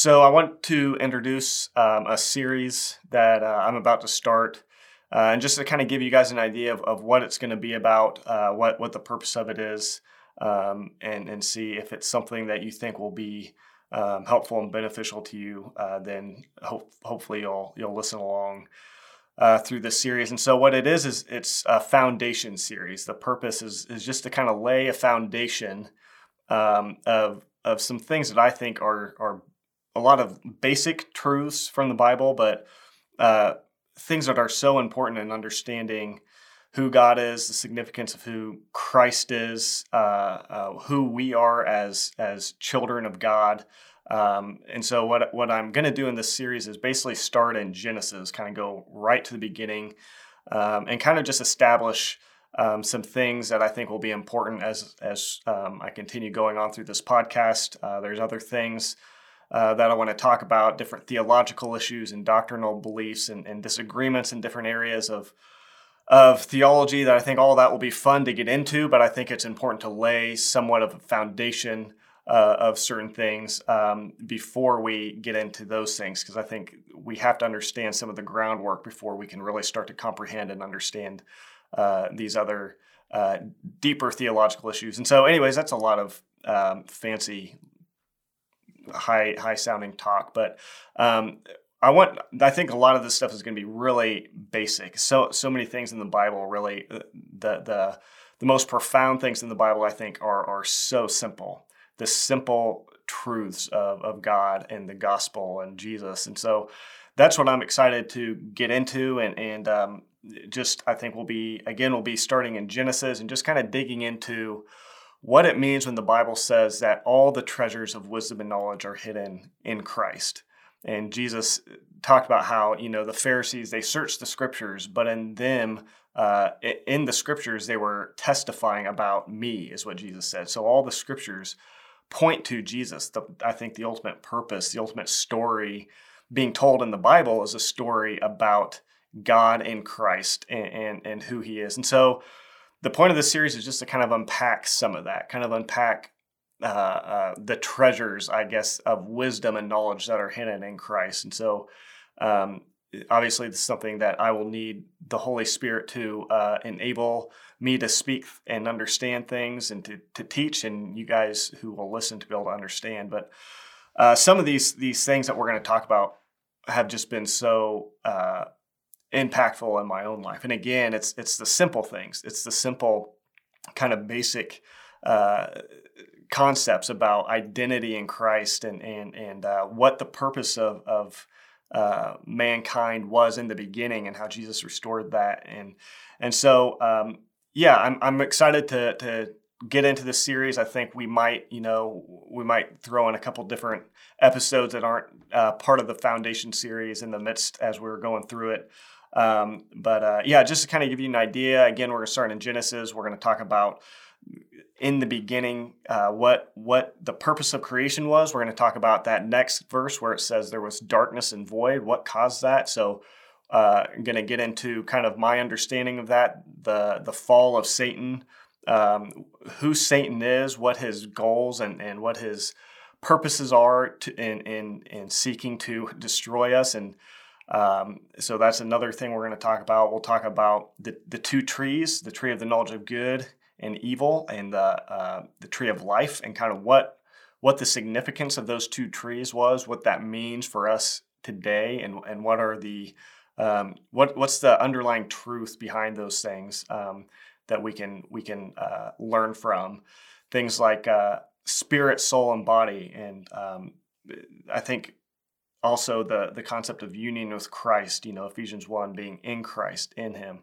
So, I want to introduce um, a series that uh, I'm about to start. Uh, and just to kind of give you guys an idea of, of what it's going to be about, uh, what, what the purpose of it is, um, and, and see if it's something that you think will be um, helpful and beneficial to you, uh, then hope, hopefully you'll, you'll listen along uh, through this series. And so, what it is is it's a foundation series. The purpose is is just to kind of lay a foundation um, of of some things that I think are are a lot of basic truths from the Bible, but uh, things that are so important in understanding who God is, the significance of who Christ is, uh, uh, who we are as as children of God. Um, and so what what I'm going to do in this series is basically start in Genesis, kind of go right to the beginning, um, and kind of just establish um, some things that I think will be important as as um, I continue going on through this podcast. Uh, there's other things. Uh, that I want to talk about different theological issues and doctrinal beliefs and, and disagreements in different areas of of theology that I think all that will be fun to get into, but I think it's important to lay somewhat of a foundation uh, of certain things um, before we get into those things because I think we have to understand some of the groundwork before we can really start to comprehend and understand uh, these other uh, deeper theological issues. And so, anyways, that's a lot of um, fancy, high high sounding talk, but. Um, I want. I think a lot of this stuff is going to be really basic. So so many things in the Bible really uh, the the the most profound things in the Bible I think are are so simple the simple truths of, of God and the gospel and Jesus. And so that's what I'm excited to get into. And, and um, just, I think we'll be, again, we'll be starting in Genesis and just kind of digging into what it means when the Bible says that all the treasures of wisdom and knowledge are hidden in Christ. And Jesus talked about how, you know, the Pharisees, they searched the scriptures, but in them, uh, in the scriptures, they were testifying about me, is what Jesus said. So all the scriptures point to Jesus. The, I think the ultimate purpose, the ultimate story being told in the Bible is a story about God in Christ and, and, and who he is. And so the point of this series is just to kind of unpack some of that, kind of unpack uh, uh, the treasures, I guess, of wisdom and knowledge that are hidden in Christ. And so, um, obviously, this is something that I will need the Holy Spirit to uh, enable me to speak and understand things and to, to teach, and you guys who will listen to be able to understand. But uh, some of these these things that we're going to talk about have just been so uh, impactful in my own life. And again, it's it's the simple things. It's the simple kind of basic uh, concepts about identity in Christ and and and uh, what the purpose of of uh, mankind was in the beginning and how Jesus restored that and and so um, yeah, I'm I'm excited to to get into this series. I think we might, you know, we might throw in a couple different episodes that aren't uh, part of the foundation series in the midst as we're going through it. Um, but uh, yeah, just to kind of give you an idea. Again, we're going to start in Genesis. We're going to talk about in the beginning uh, what what the purpose of creation was. We're going to talk about that next verse where it says there was darkness and void. What caused that? So uh, I'm going to get into kind of my understanding of that, the the fall of Satan, um, who Satan is, what his goals and, and what his purposes are to, in, in in seeking to destroy us, and um, so that's another thing we're going to talk about. We'll talk about the the two trees, the tree of the knowledge of good and evil, and the uh, the tree of life, and kind of what what the significance of those two trees was, what that means for us today, and and what are the um, what what's the underlying truth behind those things um, that we can we can uh, learn from things like uh, spirit, soul, and body, and um, I think also the the concept of union with Christ. You know, Ephesians one being in Christ, in Him.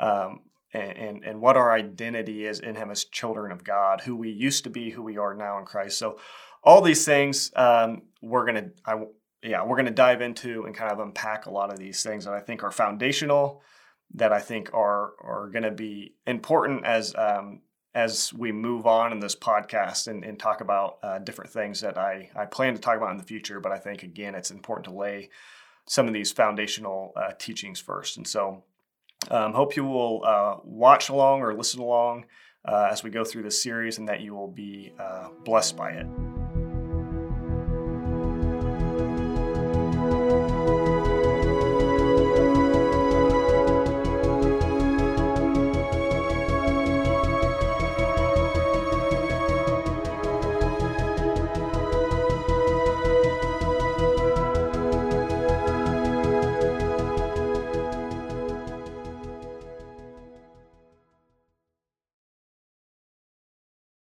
Um, and, and, and what our identity is in Him as children of God, who we used to be, who we are now in Christ. So, all these things um, we're gonna I yeah, we're to dive into and kind of unpack a lot of these things that I think are foundational, that I think are are to be important as um, as we move on in this podcast and, and talk about uh, different things that I, I plan to talk about in the future. But I think again, it's important to lay some of these foundational uh, teachings first. And so, um, hope you will uh, watch along or listen along uh, as we go through this series, and that you will be uh, blessed by it.